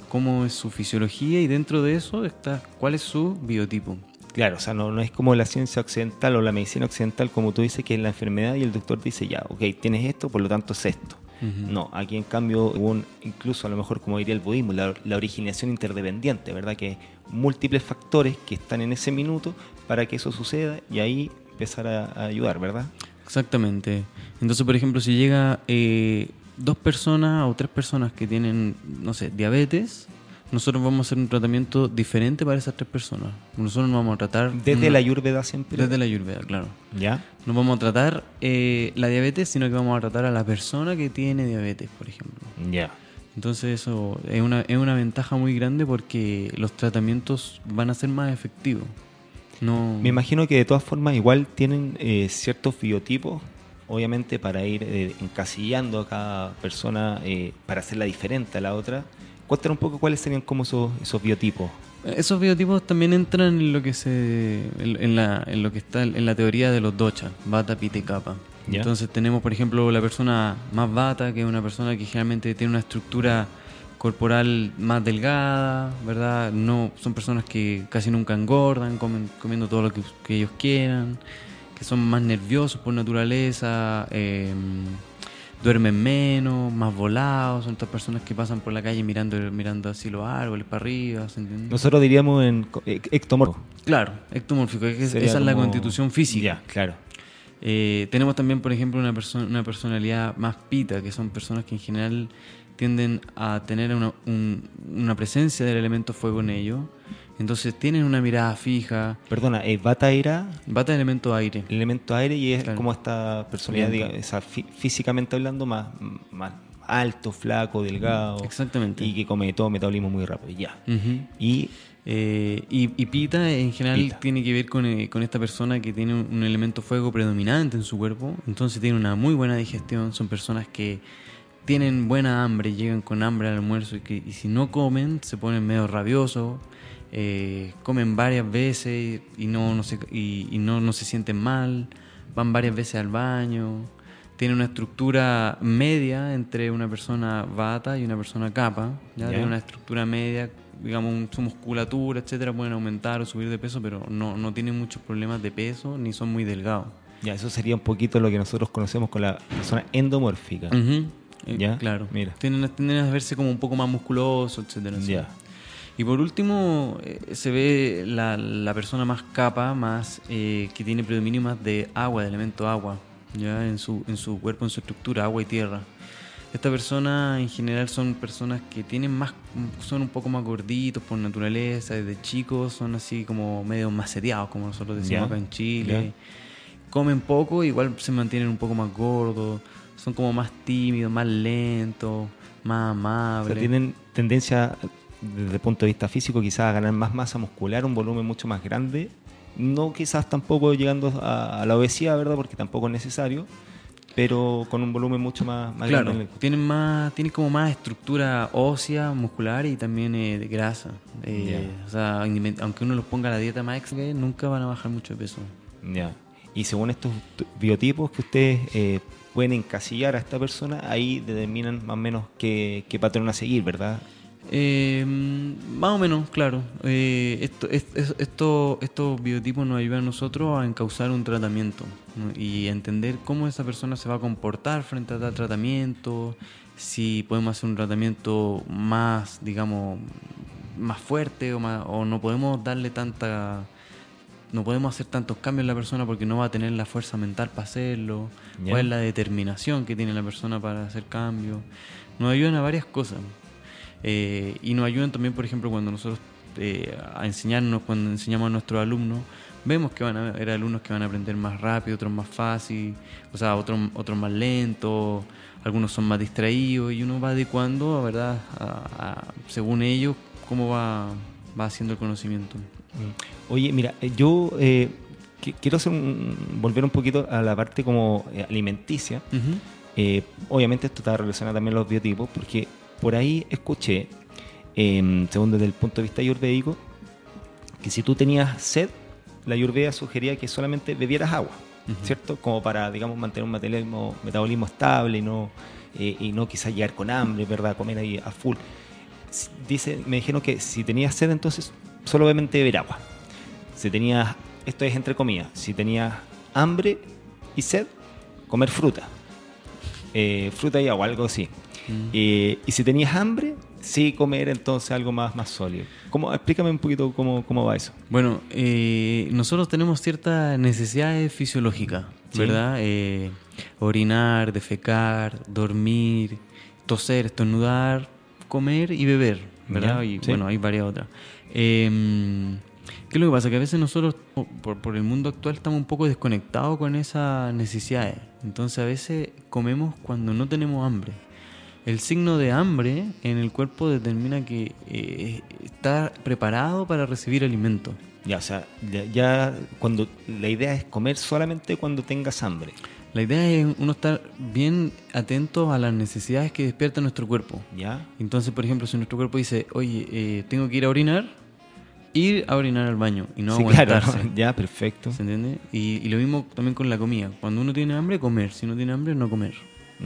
cómo es su fisiología y dentro de eso está cuál es su biotipo. Claro, o sea, no, no es como la ciencia occidental o la medicina occidental, como tú dices, que es la enfermedad y el doctor dice, ya, ok, tienes esto, por lo tanto es esto. No, aquí en cambio, hubo un- incluso a lo mejor como diría el budismo, la, la originación interdependiente, ¿verdad? Que múltiples factores que están en ese minuto para que eso suceda y ahí empezar a, a ayudar, ¿verdad? Exactamente. Entonces, por ejemplo, si llega eh, dos personas o tres personas que tienen, no sé, diabetes, nosotros vamos a hacer un tratamiento diferente para esas tres personas. Nosotros no vamos a tratar... Desde una- la ayurveda siempre. Desde la ayurveda, claro. ¿Ya? No vamos a tratar eh, la diabetes, sino que vamos a tratar a la persona que tiene diabetes, por ejemplo. Ya. Entonces eso es una, es una ventaja muy grande porque los tratamientos van a ser más efectivos. No, Me imagino que de todas formas igual tienen eh, ciertos biotipos, obviamente para ir eh, encasillando a cada persona, eh, para hacerla diferente a la otra. Cuéntanos un poco cuáles serían como esos, esos biotipos. Esos biotipos también entran en lo que se en, en la, en lo que está en la teoría de los dochas, Vata, Pitta y. Ya. Entonces tenemos, por ejemplo, la persona más Vata, que es una persona que generalmente tiene una estructura corporal más delgada, ¿verdad? No son personas que casi nunca engordan, comen comiendo todo lo que, que ellos quieran, que son más nerviosos por naturaleza, eh, duermen menos, más volados, son estas personas que pasan por la calle mirando, mirando así los árboles para arriba, ¿se entiende? Nosotros diríamos en e- ectomorfo. Claro, ectomórfico, es esa es la constitución física. Ya, claro. Eh, tenemos también, por ejemplo, una, perso- una personalidad más pita, que son personas que en general tienden a tener una, un- una presencia del elemento fuego en ellos. Entonces tienen una mirada fija, Perdona, eh, Bata era bata elemento aire. el elemento aire y es Claro. como esta personalidad, esa fí- físicamente hablando, más, más alto, flaco, delgado. Exactamente. Y que come todo metabolismo muy rápido. Ya. Ujú. Y Eh, y, y Pita en general Pita. tiene que ver con, eh, con esta persona que tiene un, un elemento fuego predominante en su cuerpo, entonces tiene una muy buena digestión, son personas que tienen buena hambre, llegan con hambre al almuerzo y, que, y si no comen se ponen medio rabiosos, eh, comen varias veces y no, no, se, y, y no, no se sienten mal, van varias veces al baño, tiene una estructura media entre una persona bata y una persona capa, ¿ya? Tiene una estructura media, digamos, su musculatura, etcétera, pueden aumentar o subir de peso, pero no, no tienen muchos problemas de peso ni son muy delgados. ya, eso sería un poquito lo que nosotros conocemos con la persona endomórfica. Ujú, eh, Ya, Claro. mira. Tienden, tienden a verse como un poco más musculoso, etcétera. Ya. Y por último, eh, se ve la, la persona más capa, más eh, que tiene predominio más de agua, de elemento agua, ya en su, en su cuerpo, en su estructura, agua y tierra. Esta persona en general son personas que tienen más, son un poco más gorditos por naturaleza, desde chicos son así como medio maceteados, como nosotros decimos acá en Chile. Comen poco, igual se mantienen un poco más gordos, son como más tímidos, más lentos, más O amables. sea, tienen tendencia, desde el punto de vista físico, quizás a ganar más masa muscular, un volumen mucho más grande. No quizás tampoco llegando a, a la obesidad, ¿verdad? Porque tampoco es necesario, pero con un volumen mucho más, más Claro, grande. el- tienen más, tienen como más estructura ósea, muscular y también eh, de grasa. Eh, O sea, aunque uno los ponga a la dieta más extra, nunca van a bajar mucho de peso. Ya. Y según estos biotipos que ustedes eh, pueden encasillar a esta persona, ahí determinan más o menos qué, patrón a seguir, ¿verdad? Eh, más o menos, claro. Eh, esto, es- es- esto- estos biotipos nos ayudan a nosotros a encauzar un tratamiento ¿no? y entender cómo esa persona se va a comportar frente a tal tratamiento, si podemos hacer un tratamiento más, digamos, más fuerte o, más- o no podemos darle tanta... No podemos hacer tantos cambios en la persona porque no va a tener la fuerza mental para hacerlo, cuál es la determinación que tiene la persona para hacer cambios. Nos ayudan a varias cosas. Eh, y nos ayudan también, por ejemplo, cuando nosotros eh, a enseñarnos, cuando enseñamos a nuestros alumnos, vemos que van a haber alumnos que van a aprender más rápido, otros más fácil, o sea, otros, otros más lentos, algunos son más distraídos y uno va adecuando, ¿verdad? A- a- según ellos, cómo va, va haciendo el conocimiento. Oye, mira, eh, yo eh, qui- quiero hacer un- volver un poquito a la parte como eh, alimenticia. Eh, obviamente esto está relacionado también a los biotipos, porque por ahí escuché, eh, según desde el punto de vista ayurvédico, que si tú tenías sed, la ayurveda sugería que solamente bebieras agua. ¿cierto? Como para, digamos, mantener un metabolismo, metabolismo estable y no, eh, y no quizás llegar con hambre, ¿verdad? Comer ahí a full. Dice, me dijeron que si tenías sed, entonces solamente beber agua. Si tenías, esto es entre comillas, si tenías hambre y sed, comer fruta. Eh, fruta y agua, algo así. Mm. Eh, y si tenías hambre, sí comer entonces algo más, más sólido. ¿Cómo, explícame un poquito cómo, cómo va eso. Bueno, eh, nosotros tenemos ciertas necesidades fisiológicas, Sí. ¿verdad? Eh, orinar, defecar, dormir, toser, estornudar, comer y beber, ¿verdad? Ya, y sí. bueno, hay varias otras. Eh, ¿Qué es lo que pasa? Que a veces nosotros, por, por el mundo actual, estamos un poco desconectados con esas necesidades. Entonces a veces comemos cuando no tenemos hambre. El signo de hambre en el cuerpo determina que eh, está preparado para recibir alimento. Ya, o sea, ya, ya cuando la idea es comer solamente cuando tengas hambre. La idea es uno estar bien atento a las necesidades que despierta nuestro cuerpo. ¿Ya? Entonces, por ejemplo, si nuestro cuerpo dice, oye, eh, tengo que ir a orinar, ir a orinar al baño y no sí, claro. aguantarse. Ya, perfecto. ¿Se entiende? Y, y lo mismo también con la comida. Cuando uno tiene hambre, comer. Si no tiene hambre, no comer.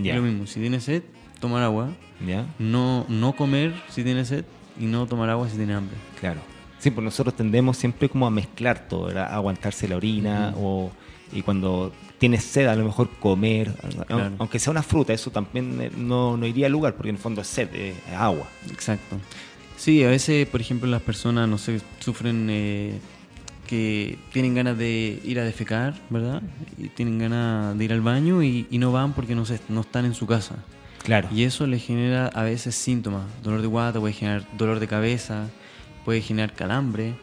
Ya. Lo mismo. Si tiene sed, tomar agua. ¿Ya? No, no comer si tiene sed y no tomar agua si tiene hambre. Claro. Sí, pues nosotros tendemos siempre como a mezclar todo, ¿verdad? A aguantarse la orina o y cuando tienes sed a lo mejor comer, Claro. aunque sea una fruta, eso también eh, no, no iría al lugar porque en el fondo es sed, es agua. Exacto. Sí, a veces, por ejemplo, las personas, no sé, sufren eh, que tienen ganas de ir a defecar, ¿verdad? Y tienen ganas de ir al baño y, y no van porque no, se, no están en su casa. Claro. Y eso les genera a veces síntomas. Dolor de guata, puede generar dolor de cabeza, puede generar calambre,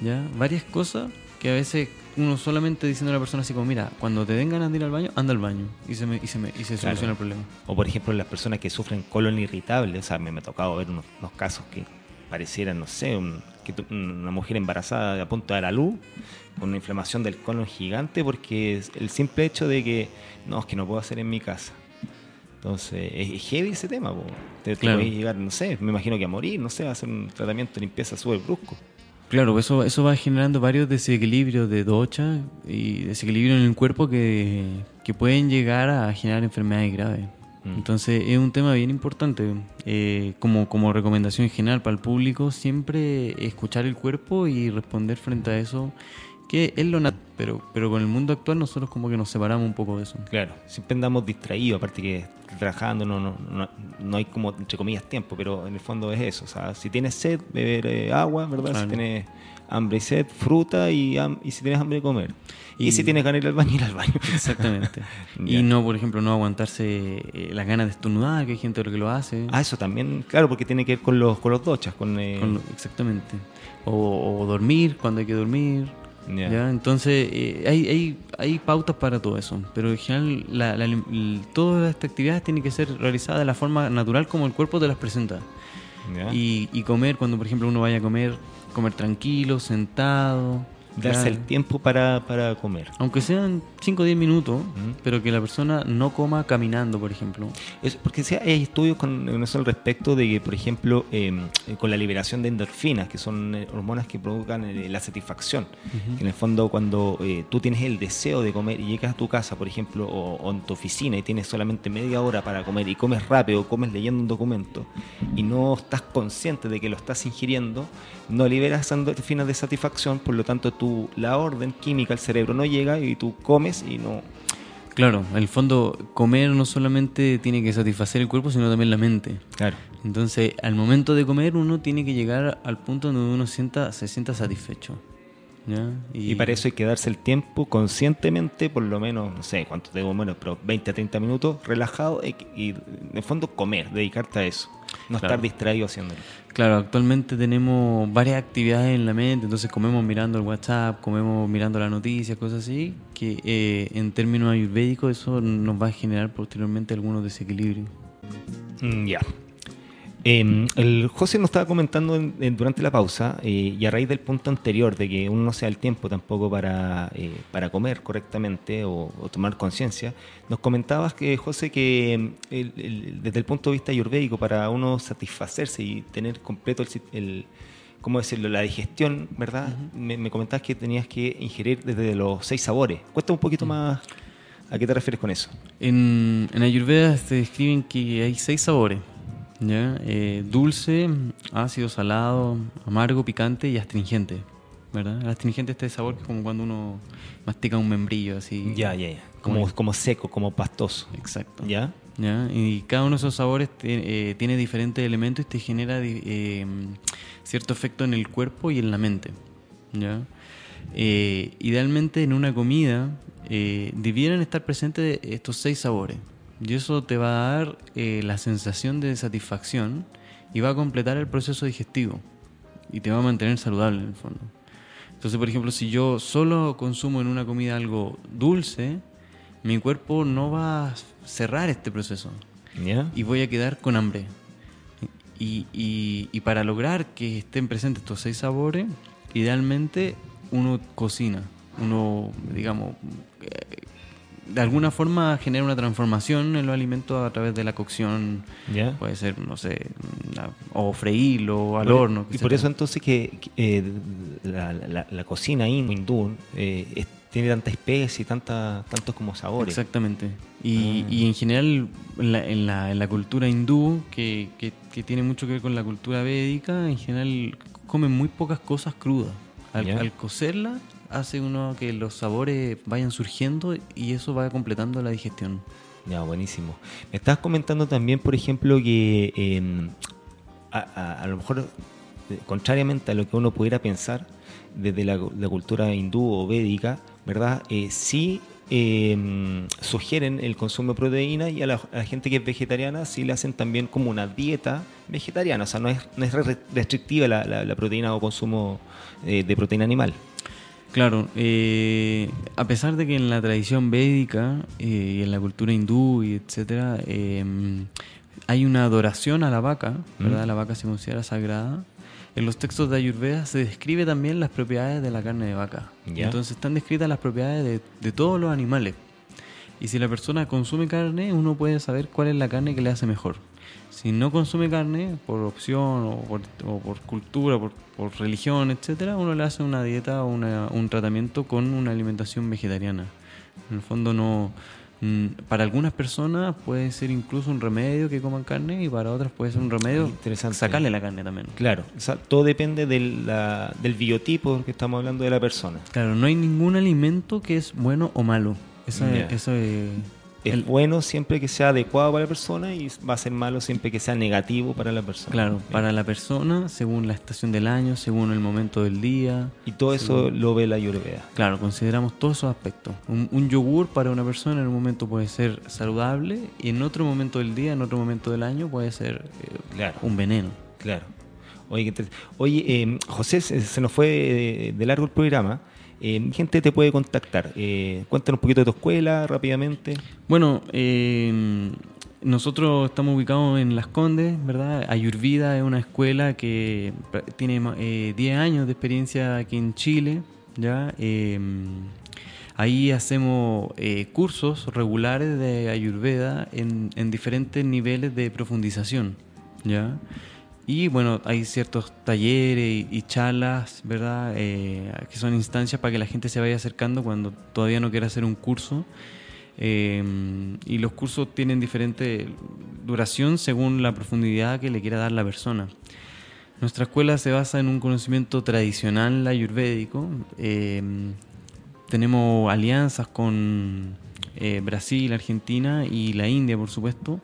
¿ya? Varias cosas que a veces uno solamente diciendo a la persona así como, mira, cuando te den ganas de ir al baño, anda al baño y se, me- y se, me- y se Claro. soluciona el problema. O por ejemplo las personas que sufren colon irritable, o sea, me, me ha tocado ver unos, unos casos que parecieran, no sé, un- que tu- una mujer embarazada a punto de dar a luz con una inflamación del colon gigante porque es el simple hecho de que no, es que no puedo hacer en mi casa. Entonces, es heavy ese tema, po. te, Claro. llegar, no sé, me imagino que a morir, no sé, a hacer un tratamiento de limpieza súper brusco. Claro, eso, eso va generando varios desequilibrios de docha y desequilibrios en el cuerpo que, que pueden llegar a generar enfermedades graves. Mm. Entonces es un tema bien importante. Eh, como, como recomendación general para el público, siempre escuchar el cuerpo y responder frente a eso, que es lo natural. Pero, pero con el mundo actual nosotros como que nos separamos un poco de eso. Claro, siempre andamos distraídos, aparte que trabajando no, no, no, no hay como, entre comillas, tiempo, pero en el fondo es eso. O sea, si tienes sed, beber eh, agua, ¿verdad? Claro. Si tienes hambre y sed, fruta y, y si tienes hambre, comer. Y, Y- si tienes ganas de ir al baño, ir al baño. Exactamente. Y no, por ejemplo, no aguantarse eh, las ganas de estornudar, que hay gente que lo hace. Ah, eso también, claro, porque tiene que ver con los, con los dochas, con... eh, Con lo- exactamente. O, o dormir cuando hay que dormir. Ya. ¿ya? Entonces, eh, hay, hay, hay pautas para todo eso. Pero en general, la, todas estas actividades tienen que ser realizadas de la forma natural como el cuerpo te las presenta. y comer, cuando por ejemplo uno vaya a comer, comer tranquilo, sentado. Darse ya. el tiempo para, para comer. Aunque sean 5 o 10 minutos, pero que la persona no coma caminando, por ejemplo. Es porque sí, hay estudios con con eso al respecto de que, por ejemplo, eh, con la liberación de endorfinas, que son eh, hormonas que provocan eh, la satisfacción, que en el fondo cuando eh, tú tienes el deseo de comer y llegas a tu casa, por ejemplo, o, o en tu oficina y tienes solamente media hora para comer y comes rápido, comes leyendo un documento y no estás consciente de que lo estás ingiriendo, no liberas endorfinas de satisfacción, por lo tanto tú, la orden química al cerebro no llega y tú comes y no... Claro, en el fondo, comer no solamente tiene que satisfacer el cuerpo, sino también la mente. Claro. Entonces, al momento de comer, uno tiene que llegar al punto donde uno sienta, se sienta satisfecho. ¿ya? Y, para eso hay que darse el tiempo conscientemente, por lo menos, no sé cuánto tengo menos, pero 20 a 30 minutos, relajado y, y, en el fondo comer, dedicarte a eso. No Claro. estar distraído haciéndolo. Claro, actualmente tenemos varias actividades en la mente, entonces comemos mirando el WhatsApp, comemos mirando las noticias, cosas así, que eh, en términos ayurvédicos eso nos va a generar posteriormente algunos desequilibrios. Mm, ya. Eh, el José nos estaba comentando en- en- durante la pausa, eh, y a raíz del punto anterior, de que uno no se da el tiempo tampoco para, eh, para comer correctamente o, o tomar conciencia, nos comentabas que, José, que el- el- desde el punto de vista ayurvédico, para uno satisfacerse y tener completo el, el- ¿cómo decirlo?, la digestión, ¿verdad? me, me comentabas que tenías que ingerir desde los seis sabores. Cuesta un poquito más a qué te refieres con eso. En, en Ayurveda se describen que hay seis sabores. ¿Ya? Eh, dulce, ácido, salado, amargo, picante y astringente. ¿verdad? El astringente este sabor que es como cuando uno mastica un membrillo así. Ya, ya, ya. Como, Como- como seco, como pastoso. Exacto. ¿Ya? ¿ya? Y cada uno de esos sabores te- eh, tiene diferentes elementos y te genera eh, cierto efecto en el cuerpo y en la mente. ¿ya? Eh, idealmente en una comida debieran estar presentes estos seis sabores. Y eso te va a dar eh, la sensación de satisfacción y va a completar el proceso digestivo. Y te va a mantener saludable en el fondo. Entonces, por ejemplo, si yo solo consumo en una comida algo dulce, mi cuerpo no va a cerrar este proceso y voy a quedar con hambre. Y, y- y para lograr que estén presentes estos seis sabores, idealmente uno cocina, uno, digamos, eh, de alguna forma genera una transformación en los alimentos a través de la cocción, puede ser, no sé, o freírlo al Por- horno. Y por eso entonces que, que, eh, la, la- la cocina hin- hindú eh, es- tiene tanta especie y tanta, tantos como sabores. Exactamente. Y, Ah. y en general, en la, en la, en la cultura hindú, que, que- que tiene mucho que ver con la cultura védica, en general comen muy pocas cosas crudas. Al cocerla hace uno que los sabores vayan surgiendo y eso va completando la digestión. Ya, buenísimo. Me estabas comentando también, por ejemplo, que eh, a, lo mejor, eh, contrariamente a lo que uno pudiera pensar desde la, cultura hindú o védica, ¿verdad? Eh, sí eh, sugieren el consumo de proteína y a la, gente que es vegetariana sí le hacen también como una dieta vegetariana. O sea, no es, no es re- restrictiva la proteína o consumo eh, de proteína animal. Claro, eh, a pesar de que en la tradición védica eh, y en la cultura hindú y etcétera eh, hay una adoración a la vaca, ¿verdad? Mm. La vaca se considera sagrada. En los textos de Ayurveda se describe también las propiedades de la carne de vaca. Entonces están descritas las propiedades de, de todos los animales. Y si la persona consume carne, uno puede saber cuál es la carne que le hace mejor. Si no consume carne, por opción o por, o por cultura, por, por religión, etcétera, uno le hace una dieta o una- un tratamiento con una alimentación vegetariana. En el fondo no... mm, Para algunas personas puede ser incluso un remedio que coman carne y para otras puede ser un remedio Interesante. sacarle la carne también. Claro, o sea, todo depende del, la- del biotipo que estamos hablando de la persona. Claro, no hay ningún alimento que es bueno o malo. Eso, Ya. es, eso es- Es el- bueno siempre que sea adecuado para la persona y va a ser malo siempre que sea negativo para la persona. Claro, para la persona, según la estación del año, según el momento del día. Y todo eso lo ve la Ayurveda. Claro, consideramos todos esos aspectos. Un, un yogur para una persona en un momento puede ser saludable y en otro momento del día, en otro momento del año puede ser eh, Claro. un veneno. Claro. Oye, inter- Oye eh, José, se, nos fue de, largo el programa. Eh, gente te puede contactar. Eh, cuéntanos un poquito de tu escuela rápidamente. Bueno, eh, nosotros estamos ubicados en Las Condes, ¿verdad? Ayurvida es una escuela que tiene ma- eh, 10 años de experiencia aquí en Chile, ¿ya? Ahí hacemos eh, cursos regulares de Ayurveda en, en diferentes niveles de profundización, ¿ya? Y bueno, hay ciertos talleres y, y charlas, ¿verdad? Eh, que son instancias para que la gente se vaya acercando cuando todavía no quiera hacer un curso. Eh, y los cursos tienen diferente duración según la profundidad que le quiera dar la persona. Nuestra escuela se basa en un conocimiento tradicional ayurvédico. Eh, tenemos alianzas con eh, Brasil, Argentina y la India, por supuesto.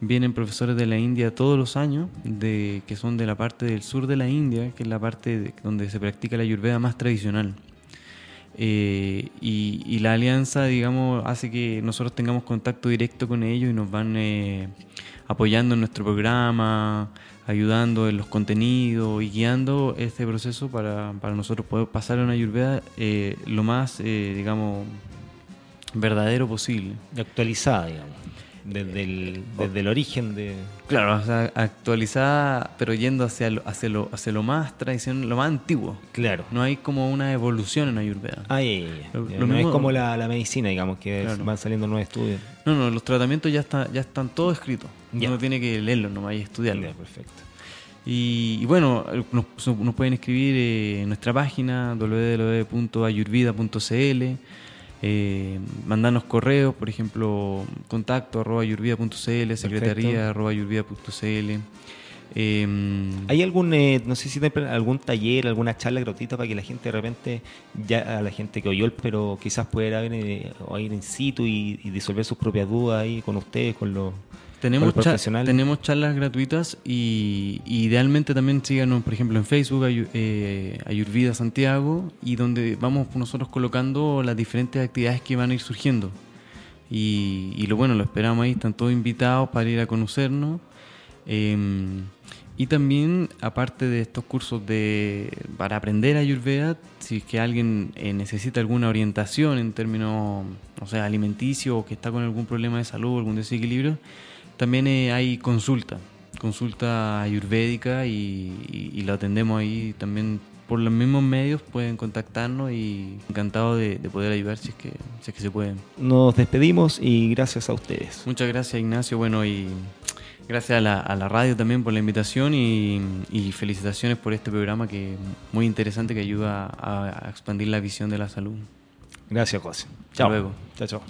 Vienen profesores de la India todos los años, de, que son de la parte del sur de la India, que es la parte de- donde se practica la ayurveda más tradicional. Eh, y, la alianza, digamos, hace que nosotros tengamos contacto directo con ellos y nos van eh, apoyando en nuestro programa, ayudando en los contenidos y guiando este proceso para, para nosotros poder pasar a una ayurveda eh, lo más, eh, digamos, verdadero posible. Actualizada, digamos. Desde el, desde el origen de. Claro, o sea, actualizada, pero yendo hacia lo, hacia lo, hacia lo más tradicional, lo más antiguo. Claro. No hay como una evolución en Ayurveda. Ah, ya, ya. Lo- no mismo- es como la, la medicina, digamos, que Claro. van saliendo nuevos estudios. No, no, los tratamientos ya, está, ya están todos escritos. Ya. Uno tiene que leerlos nomás y estudiarlos. Perfecto. Y, y bueno, nos, nos pueden escribir eh, en nuestra página www.ayurvida.cl, eh, mandarnos correos, por ejemplo, contacto arroba ayurvida.cl, secretaría arroba ayurvida.cl. Eh, ¿Hay algún, eh, no sé si hay algún taller, alguna charla gratuita para que la gente de repente, ya a la gente que oyó el, pero quizás pueda ir, eh, o ir in situ y, y disolver sus propias dudas ahí con ustedes, con los, Tenemos, cha- tenemos charlas gratuitas y, y idealmente también síganos, por ejemplo, en Facebook, Ayu- eh, Ayurvida Santiago, y donde vamos nosotros colocando las diferentes actividades que van a ir surgiendo. Y, y lo bueno, lo esperamos ahí, están todos invitados para ir a conocernos. Eh, y también, aparte de estos cursos de para aprender Ayurveda, si es que alguien eh, necesita alguna orientación en términos, o sea, alimenticio o que está con algún problema de salud, algún desequilibrio, también eh, hay consulta, consulta ayurvédica y, y- y lo atendemos ahí también por los mismos medios, pueden contactarnos y encantado de, de poder ayudar si es que, si es que se puede. Nos despedimos y gracias a ustedes. Muchas gracias Ignacio, bueno y gracias a la, a la radio también por la invitación y, y felicitaciones por este programa que es muy interesante que ayuda a, a expandir la visión de la salud. Gracias, José. Hasta luego. Chao, chao.